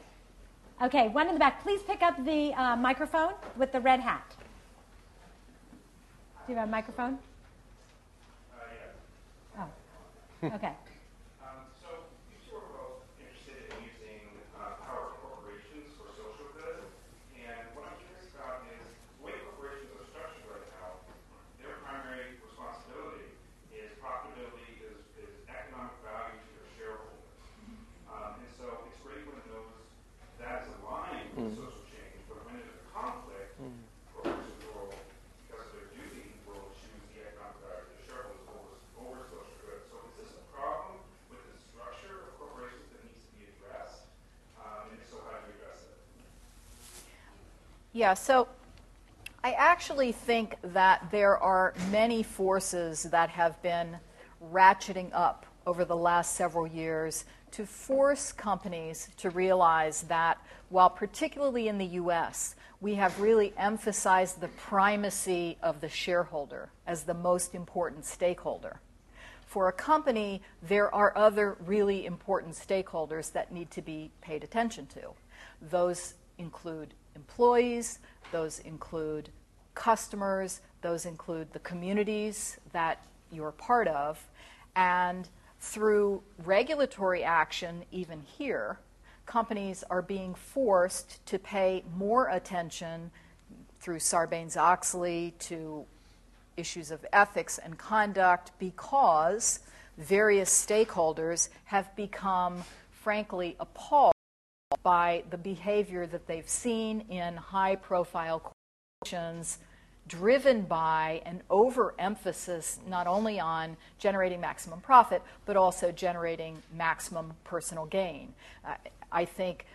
Okay, one in the back. Please pick up the uh, microphone with the red hat. Do you have a microphone? Oh, okay. Um, so you two are both interested in using uh, power of corporations for social good, and what I'm curious about is the way corporations are structured right now. Their primary responsibility is profitability, is, is economic value to their shareholders, um, and so it's great when those that is aligned with social change, but when there's a conflict, corporations will, because of their duty, will choose the economic value of their shareholders over, over social good. So is this a problem with the structure of corporations that needs to be addressed? Um, and if so, how do you address it? Yeah, so I actually think that there are many forces that have been ratcheting up over the last several years to force companies to realize that while particularly in the US, we have really emphasized the primacy of the shareholder as the most important stakeholder. For a company, there are other really important stakeholders that need to be paid attention to. Those include employees, those include customers, those include the communities that you're part of, and through regulatory action, even here, companies are being forced to pay more attention through Sarbanes Oxley to issues of ethics and conduct because various stakeholders have become, frankly, appalled by the behavior that they've seen in high profile corporations driven by an overemphasis not only on generating maximum profit, but also generating maximum personal gain. Uh, I think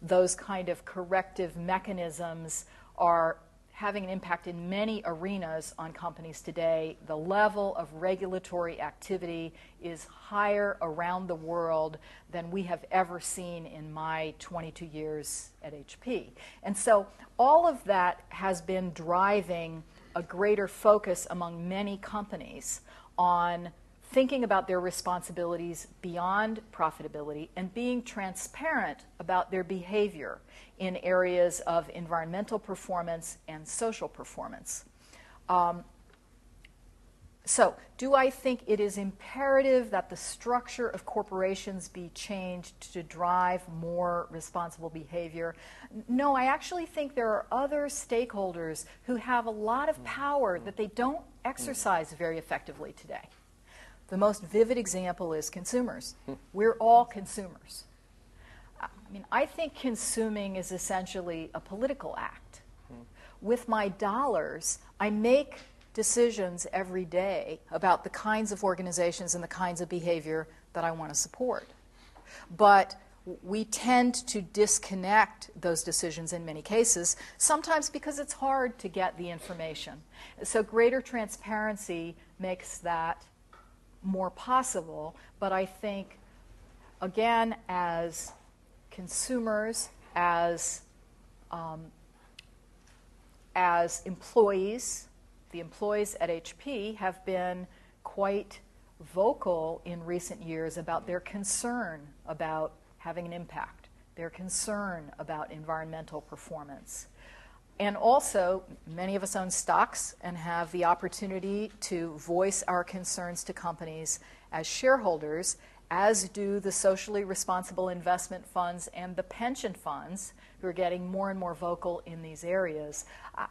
those kind of corrective mechanisms are having an impact in many arenas on companies today. The level of regulatory activity is higher around the world than we have ever seen in my 22 years at HP. And so all of that has been driving a greater focus among many companies on thinking about their responsibilities beyond profitability and being transparent about their behavior in areas of environmental performance and social performance. Um, so, do I think it is imperative that the structure of corporations be changed to drive more responsible behavior? No, I actually think there are other stakeholders who have a lot of power that they don't exercise very effectively today. The most vivid example is consumers. We're all consumers. I mean, I think consuming is essentially a political act. With my dollars, I make decisions every day about the kinds of organizations and the kinds of behavior that I want to support. But we tend to disconnect those decisions in many cases, sometimes because it's hard to get the information. So, greater transparency makes that more possible. But I think, again, as consumers, as um, as employees, the employees at HP have been quite vocal in recent years about their concern about having an impact, their concern about environmental performance. And also, many of us own stocks and have the opportunity to voice our concerns to companies as shareholders, as do the socially responsible investment funds and the pension funds who are getting more and more vocal in these areas.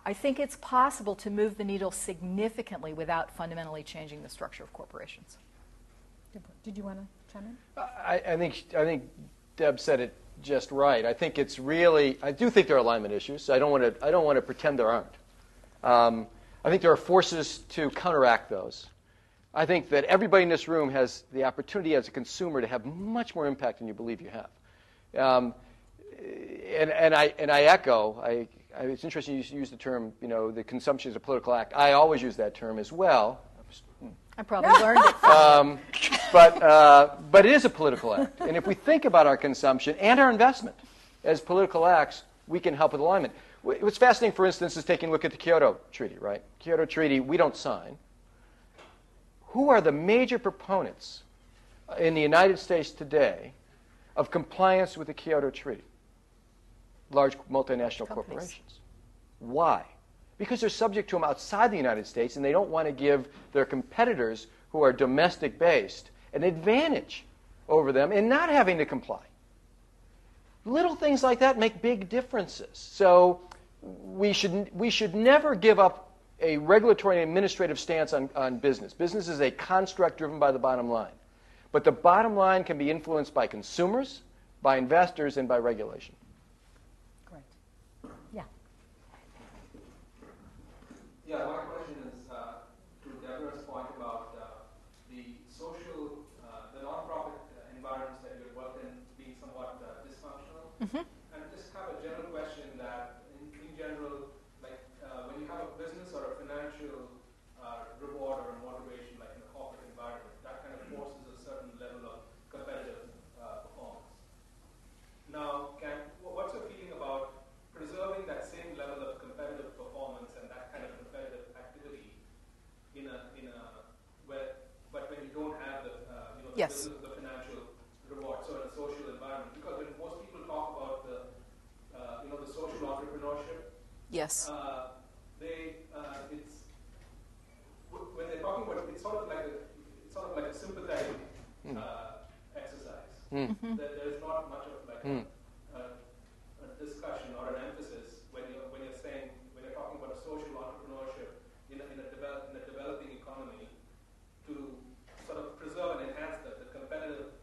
I think it's possible to move the needle significantly without fundamentally changing the structure of corporations. Did you want to chime in? I, I, think, I think Deb said it just right. I think it's really, I do think there are alignment issues. I don't want to, I don't want to pretend there aren't. Um, I think there are forces to counteract those. I think that everybody in this room has the opportunity as a consumer to have much more impact than you believe you have. Um, and, and, I, and I echo, I, I, it's interesting you use the term, you know, the consumption is a political act. I always use that term as well. I probably learned it. Um, but, uh, but it is a political act. And if we think about our consumption and our investment as political acts, we can help with alignment. What's fascinating, for instance, is taking a look at the Kyoto Treaty, right? Kyoto Treaty, we don't sign. Who are the major proponents in the United States today of compliance with the Kyoto Treaty? Large multinational Companies. corporations. Why? Because they're subject to them outside the United States and they don't want to give their competitors who are domestic based an advantage over them in not having to comply. Little things like that make big differences. So we should, we should never give up a regulatory and administrative stance on, on business. Business is a construct driven by the bottom line. But the bottom line can be influenced by consumers, by investors, and by regulation. Yeah, my question is uh, to Debra's point about uh, the social, uh, the nonprofit environments that you work in being somewhat uh, dysfunctional. Mm-hmm. And just have a general question that, in, in general, like uh, when you have a business or a financial reward or motivation, like in a corporate environment, that kind of forces a certain level of competitive performance Yes. the, the financial reward, so in a social environment. Because when most people talk about the, uh, you know, the social entrepreneurship, Yes. uh, they, uh, it's, when they're talking about, it's sort of like a, it's sort of like a sympathetic uh, exercise. Mm-hmm. There, there's not much of like Mm. a, a, a discussion or an emphasis when you're, when you're saying, when you're talking about a social entrepreneurship in a, in a, develop, in a developing economy to sort of preserve and enhance the, the competitive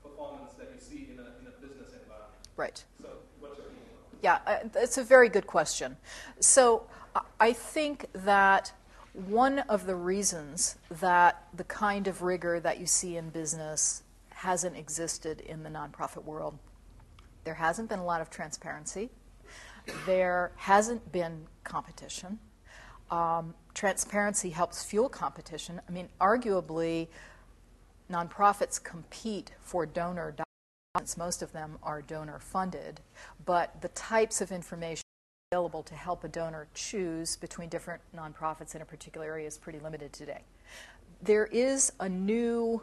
performance that you see in a, in a business environment. Right. So what's your opinion on that? Yeah, uh, it's a very good question. So I- think that one of the reasons that the kind of rigor that you see in business hasn't existed in the nonprofit world, there hasn't been a lot of transparency. There hasn't been competition. Um, transparency helps fuel competition. I mean, arguably, nonprofits compete for donor. Most of them are donor funded, but the types of information available to help a donor choose between different nonprofits in a particular area is pretty limited today. There is a new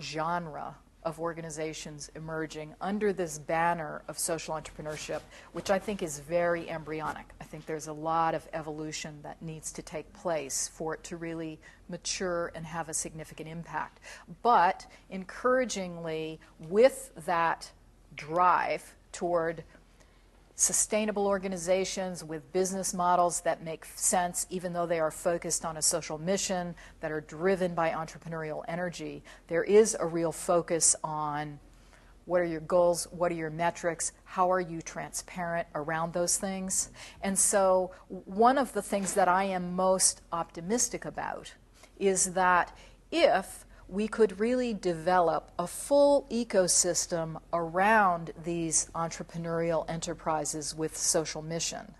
genre of organizations emerging under this banner of social entrepreneurship, which I think is very embryonic. I think there's a lot of evolution that needs to take place for it to really mature and have a significant impact. But encouragingly, with that drive toward sustainable organizations with business models that make sense, even though they are focused on a social mission, that are driven by entrepreneurial energy. There is a real focus on what are your goals, what are your metrics, how are you transparent around those things. And so, one of the things that I am most optimistic about is that if we could really develop a full ecosystem around these entrepreneurial enterprises with social mission.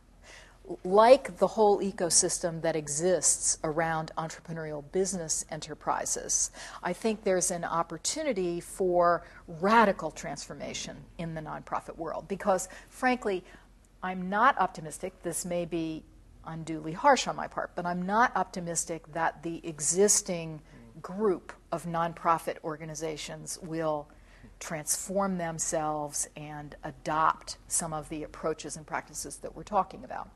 Like the whole ecosystem that exists around entrepreneurial business enterprises, I think there's an opportunity for radical transformation in the nonprofit world. Because, frankly, I'm not optimistic. This may be unduly harsh on my part, but I'm not optimistic that the existing group of nonprofit organizations will transform themselves and adopt some of the approaches and practices that we're talking about.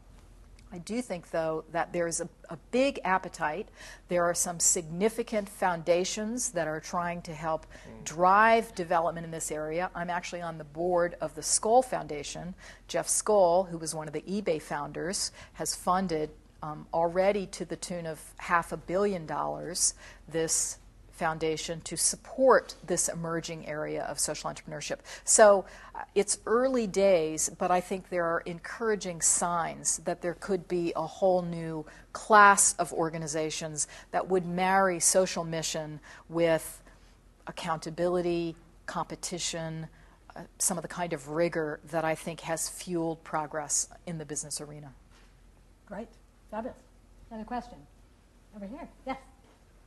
I do think, though, that there's a, a, big appetite. There are some significant foundations that are trying to help mm. drive development in this area. I'm actually on the board of the Skoll Foundation. Jeff Skoll, who was one of the eBay founders, has funded um, already to the tune of half a billion dollars this foundation to support this emerging area of social entrepreneurship. So uh, it's early days, but I think there are encouraging signs that there could be a whole new class of organizations that would marry social mission with accountability, competition, uh, some of the kind of rigor that I think has fueled progress in the business arena. Great. Fabulous. Another question. Over here. Yes.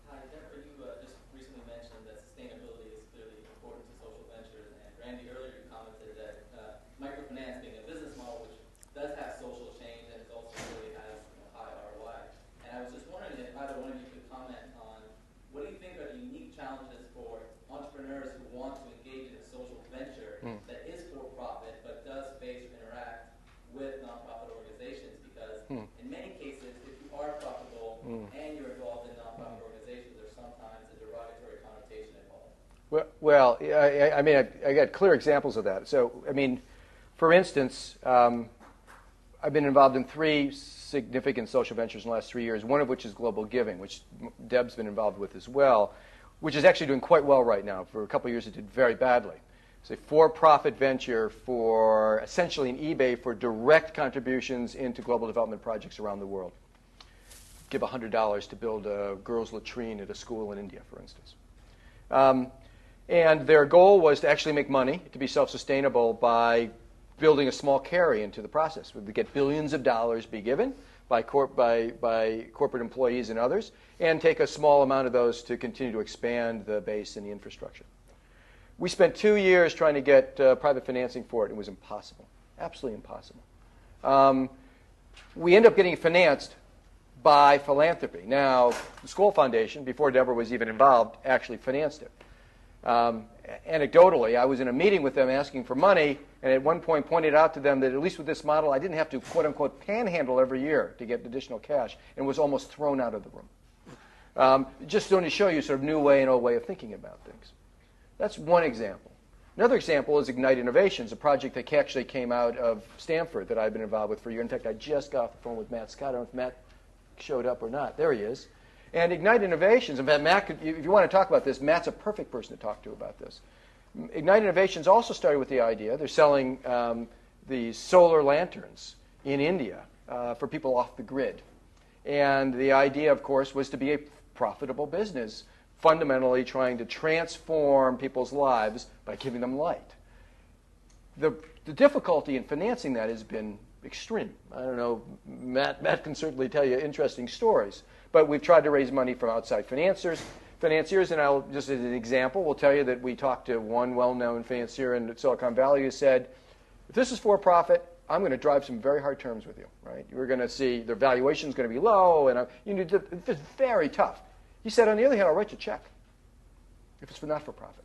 Hi, Jennifer. You uh, just recently mentioned that sustainability is clearly important to social ventures, and Randy earlier commented that uh, microfinance being a business model which does have social change and it also really has you know, high ROI. And I was just wondering if either one of you could comment on what do you think are the unique challenges for entrepreneurs who want to engage in a social venture mm. that is for profit but does face or interact with nonprofit organizations? Because mm. in many cases, if you are profitable mm. and you're involved in nonprofit organizations, there's sometimes a derogatory connotation involved. Well, I, I mean, I, I, got clear examples of that. So, I mean, for instance, um, I've been involved in three significant social ventures in the last three years, one of which is Global Giving, which Deb's been involved with as well, which is actually doing quite well right now. For a couple of years, it did very badly. It's a for profit venture for essentially an eBay for direct contributions into global development projects around the world. Give $100 to build a girls' latrine at a school in India, for instance. Um, and their goal was to actually make money, to be self sustainable by building a small carry into the process. We would get billions of dollars be given by, corp- by, by corporate employees and others, and take a small amount of those to continue to expand the base and the infrastructure. We spent two years trying to get uh, private financing for it. It was impossible, absolutely impossible. Um, we ended up getting financed by philanthropy. Now, the Skoll Foundation, before Debra was even involved, actually financed it. Um, anecdotally, I was in a meeting with them asking for money, and at one point pointed out to them that at least with this model, I didn't have to quote unquote panhandle every year to get additional cash, and was almost thrown out of the room. Um, just to show you sort of new way and old way of thinking about things. That's one example. Another example is Ignite Innovations, a project that actually came out of Stanford that I've been involved with for a year. In fact, I just got off the phone with Matt Scott. I don't know if Matt showed up or not. There he is. And Ignite Innovations, in fact, Matt, if you want to talk about this, Matt's a perfect person to talk to about this. Ignite Innovations also started with the idea they're selling um, these solar lanterns in India uh, for people off the grid. And the idea, of course, was to be a profitable business, fundamentally trying to transform people's lives by giving them light. The, the difficulty in financing that has been extreme. I don't know, Matt, Matt can certainly tell you interesting stories, but we've tried to raise money from outside financiers. Financiers, and I'll just as an example, we'll tell you that we talked to one well-known financier in Silicon Valley who said, "If this is for profit, I'm going to drive some very hard terms with you. Right? You're going to see the valuation is going to be low, and you need to, it's very tough." He said, "On the other hand, I'll write you a check if it's for not for profit."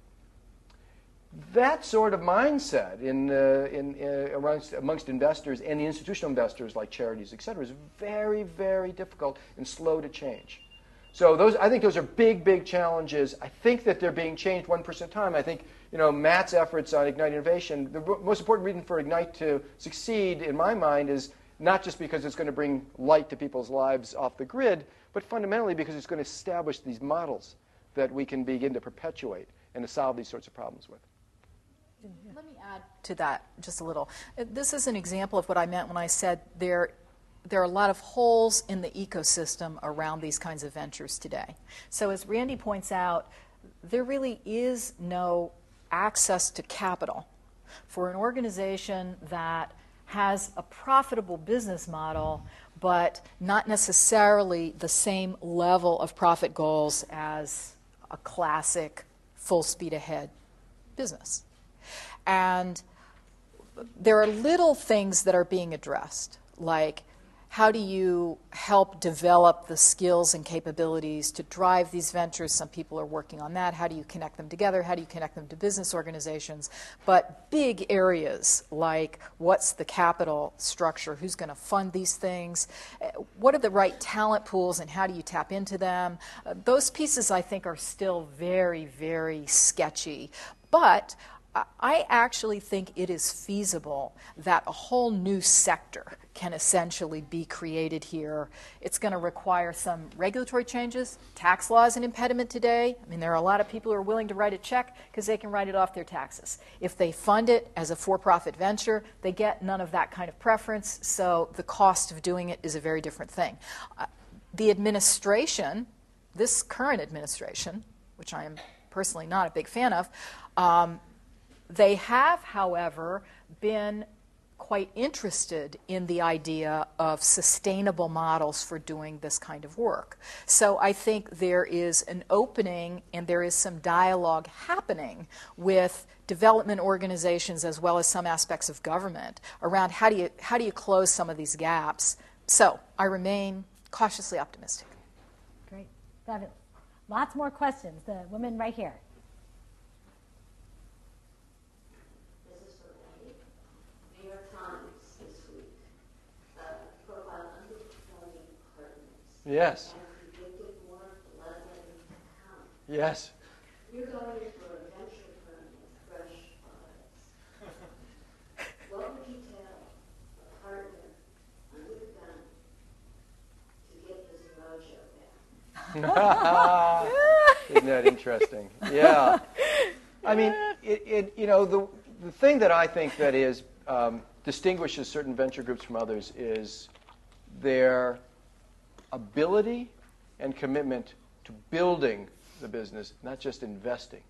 That sort of mindset in, uh, in, uh, amongst, amongst, investors and the institutional investors like charities, et cetera, is very, very difficult and slow to change. So those, I think those are big, big challenges. I think that they're being changed one percent at a time. I think you know Matt's efforts on Ignite Innovation. The most important reason for Ignite to succeed, in my mind, is not just because it's going to bring light to people's lives off the grid, but fundamentally because it's going to establish these models that we can begin to perpetuate and to solve these sorts of problems with. Let me add to that just a little. Uh, this is an example of what I meant when I said there, there are a lot of holes in the ecosystem around these kinds of ventures today. So, as Randy points out, there really is no access to capital for an organization that has a profitable business model, but not necessarily the same level of profit goals as a classic full speed ahead business. And there are little things that are being addressed, like how do you help develop the skills and capabilities to drive these ventures? Some people are working on that. How do you connect them together? How do you connect them to business organizations? But big areas like what's the capital structure? Who's going to fund these things? What are the right talent pools and how do you tap into them? Uh, those pieces, I think, are still very, very sketchy. But I actually think it is feasible that a whole new sector can essentially be created here. It's going to require some regulatory changes. Tax law is an impediment today. I mean, there are a lot of people who are willing to write a check because they can write it off their taxes. If they fund it as a for profit venture, they get none of that kind of preference, so the cost of doing it is a very different thing. Uh, the administration, this current administration, which I am personally not a big fan of, um, they have, however, been quite interested in the idea of sustainable models for doing this kind of work. So I think there is an opening and there is some dialogue happening with development organizations as well as some aspects of government around how do you, how do you close some of these gaps. So I remain cautiously optimistic. Great. Fabulous. Lots more questions. The woman right here. Yes. Yes. You're going for a venture firm fresh products. what would you tell a partner under the gun to get this mojo back? Isn't that interesting? Yeah. I mean, it, it, you know, the, the thing that I think that is um, distinguishes certain venture groups from others is their ability and commitment to building the business, not just investing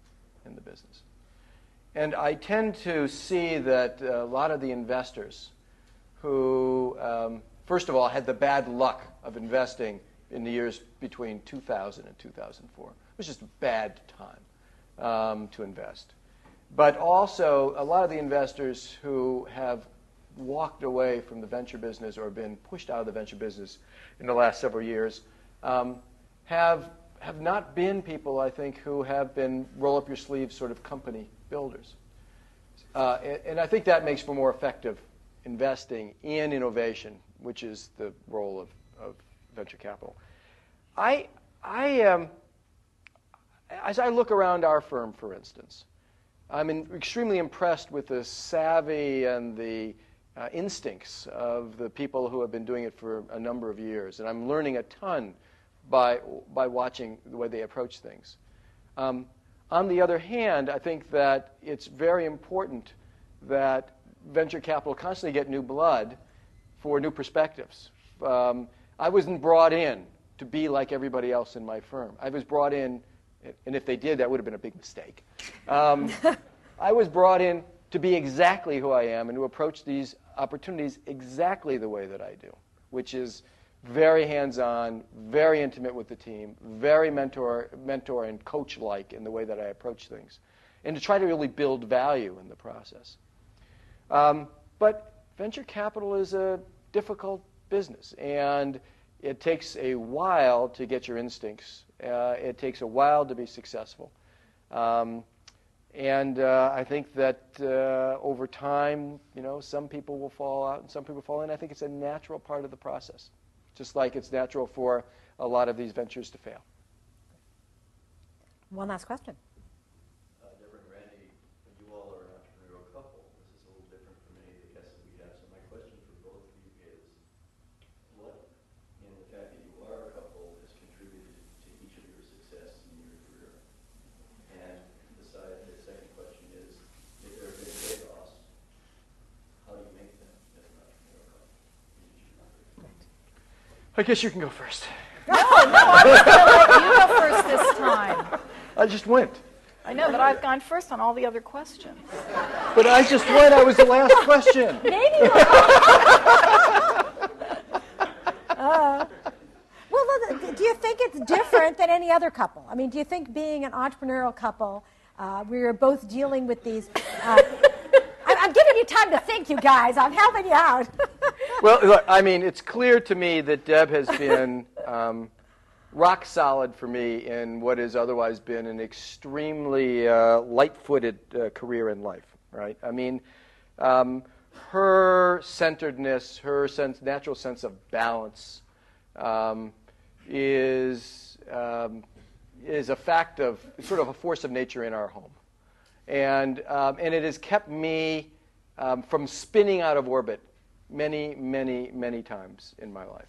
in the business. And I tend to see that a lot of the investors who, um, first of all, had the bad luck of investing in the years between 2000 and 2004, it was just a bad time um, to invest. But also, a lot of the investors who have walked away from the venture business or been pushed out of the venture business in the last several years um, have, have not been people, I think, who have been roll up your sleeves sort of company builders. Uh, and, and I think that makes for more effective investing in innovation, which is the role of, of venture capital. I, I, um, as I look around our firm, for instance, I'm in, extremely impressed with the savvy and the uh, instincts of the people who have been doing it for a number of years. And I'm learning a ton by, by watching the way they approach things. Um, on the other hand, I think that it's very important that venture capital constantly get new blood for new perspectives. Um, I wasn't brought in to be like everybody else in my firm. I was brought in and if they did, that would have been a big mistake. Um, I was brought in to be exactly who I am and to approach these opportunities exactly the way that I do, which is very hands-on, very intimate with the team, very mentor, mentor and coach-like in the way that I approach things, and to try to really build value in the process. Um, but venture capital is a difficult business, and it takes a while to get your instincts uh, it takes a while to be successful. Um, and uh, I think that uh, over time, you know, some people will fall out and some people fall in. I think it's a natural part of the process, just like it's natural for a lot of these ventures to fail. One last question. I guess you can go first. No, no, I'm just going to let you go first this time. I just went. I know, but I've gone first on all the other questions. But I just went. I was the last question. Maybe. uh, well, do you think it's different than any other couple? I mean, do you think being an entrepreneurial couple, uh, we are both dealing with these uh, I'm giving you time to think, you guys. I'm helping you out. Well, look, I mean, it's clear to me that Deb has been um, rock solid for me in what has otherwise been an extremely uh, light-footed uh, career in life. Right? I mean, um, her centeredness, her sense, natural sense of balance, um, is um, is a fact of sort of a force of nature in our home. And, um, and it has kept me um, from spinning out of orbit many, many, many times in my life.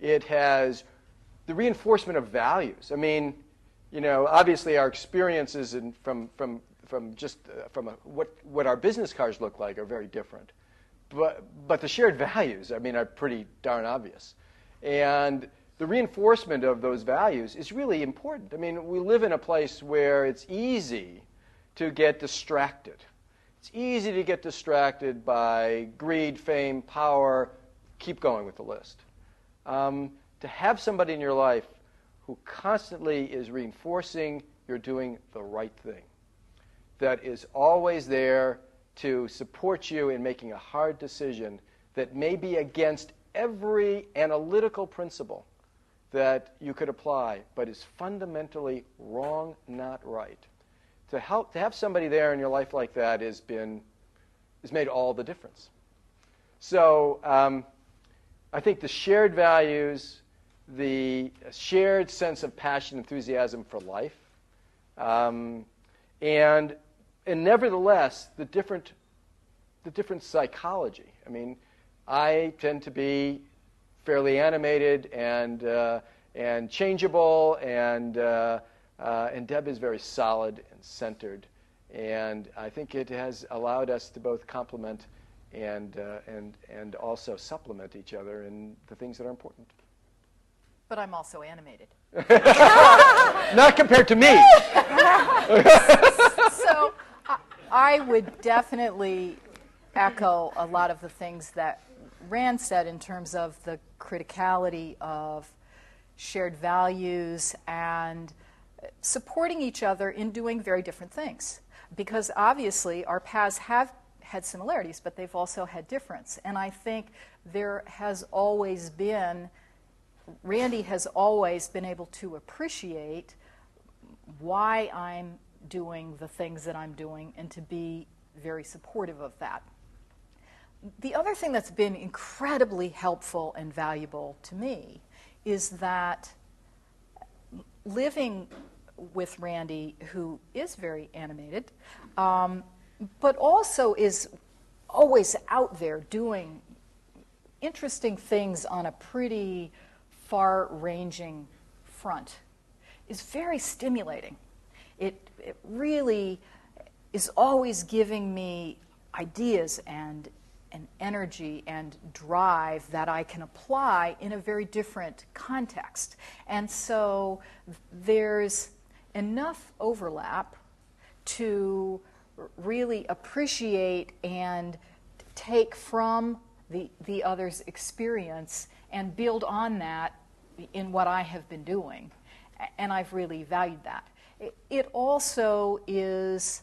It has the reinforcement of values. I mean, you know, obviously our experiences in, from, from, from just uh, from a, what, what our business cards look like are very different. But, but the shared values, I mean, are pretty darn obvious. And the reinforcement of those values is really important. I mean, we live in a place where it's easy to get distracted. It's easy to get distracted by greed, fame, power. Keep going with the list. Um, to have somebody in your life who constantly is reinforcing you're doing the right thing, that is always there to support you in making a hard decision that may be against every analytical principle that you could apply, but is fundamentally wrong, not right to help to have somebody there in your life like that has been has made all the difference. So um, I think the shared values, the shared sense of passion, enthusiasm for life, um, and and nevertheless the different the different psychology. I mean, I tend to be fairly animated and uh, and changeable and uh, uh, and Deb is very solid and centered. And I think it has allowed us to both complement and, uh, and, and also supplement each other in the things that are important. But I'm also animated. Not compared to me. so I, I would definitely echo a lot of the things that Rand said in terms of the criticality of shared values and supporting each other in doing very different things. Because obviously, our paths have, had similarities, but they've also had difference. And I think there has always been, Randy has always been able to appreciate why I'm doing the things that I'm doing and to be very supportive of that. The other thing that's been incredibly helpful and valuable to me is that living with Randy, who is very animated, um, but also is always out there doing interesting things on a pretty far ranging front, is very stimulating. It, it really is always giving me ideas and, and energy and drive that I can apply in a very different context. And so there's enough overlap to really appreciate and take from the, the other's experience and build on that in what I have been doing. And I've really valued that. It also is,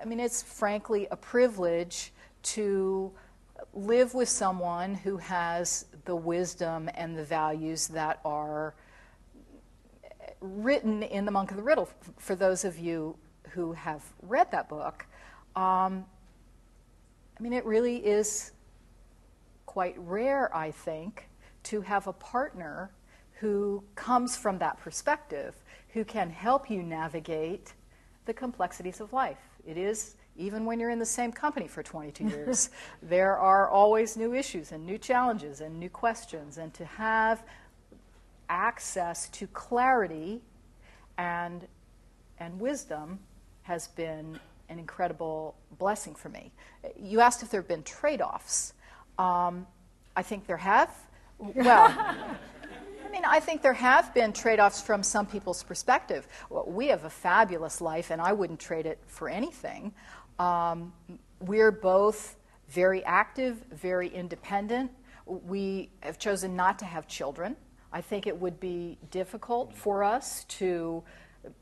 I mean, it's frankly a privilege to live with someone who has the wisdom and the values that are written in The Monk and the Riddle. For those of you who have read that book, um, I mean, it really is quite rare, I think, to have a partner who comes from that perspective, who can help you navigate the complexities of life. It is, even when you're in the same company for 22 years, there are always new issues and new challenges and new questions. And to have access to clarity and, and wisdom has been an incredible blessing for me. You asked if there have been trade offs. Um, I think there have. Well, I mean, I think there have been trade offs from some people's perspective. Well, we have a fabulous life, and I wouldn't trade it for anything. Um, we're both very active, very independent. We have chosen not to have children. I think it would be difficult for us to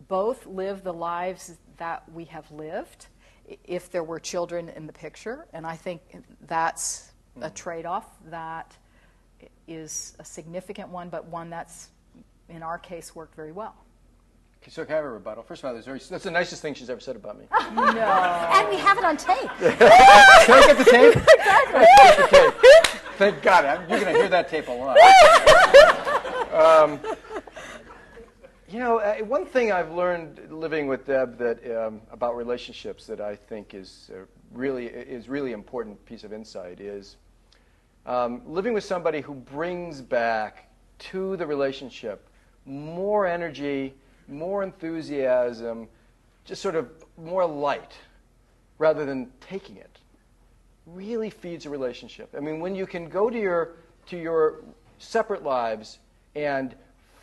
both live the lives that we have lived if there were children in the picture. And I think that's a mm-hmm. trade off that is a significant one, but one that's, in our case, worked very well. Okay, so can I have a rebuttal? First of all, that's, very, that's the nicest thing she's ever said about me. no. And we have it on tape. can I get the tape? exactly. Get the tape. Thank God. You're going to hear that tape a lot. Um, you know, uh, one thing I've learned living with Deb that um, about relationships that I think is uh, really is really important piece of insight is um, living with somebody who brings back to the relationship more energy, more enthusiasm, just sort of more light, rather than taking it. Really feeds a relationship. I mean, when you can go to your to your separate lives and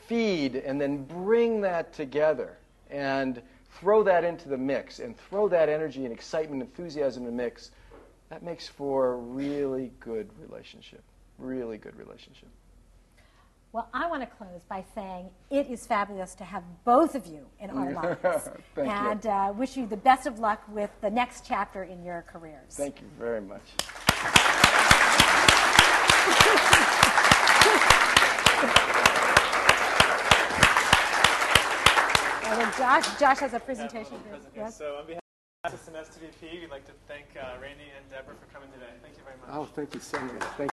feed and then bring that together and throw that into the mix and throw that energy and excitement, and enthusiasm in the mix, that makes for a really good relationship. Really good relationship. Well, I want to close by saying it is fabulous to have both of you in our lives. and uh, wish you the best of luck with the next chapter in your careers. Thank you very much. Josh, Josh has a presentation. Yes? So on behalf of SSN STVP, we'd like to thank uh, Randy and Deborah for coming today. Thank you very much. Oh, thank you so much. Thank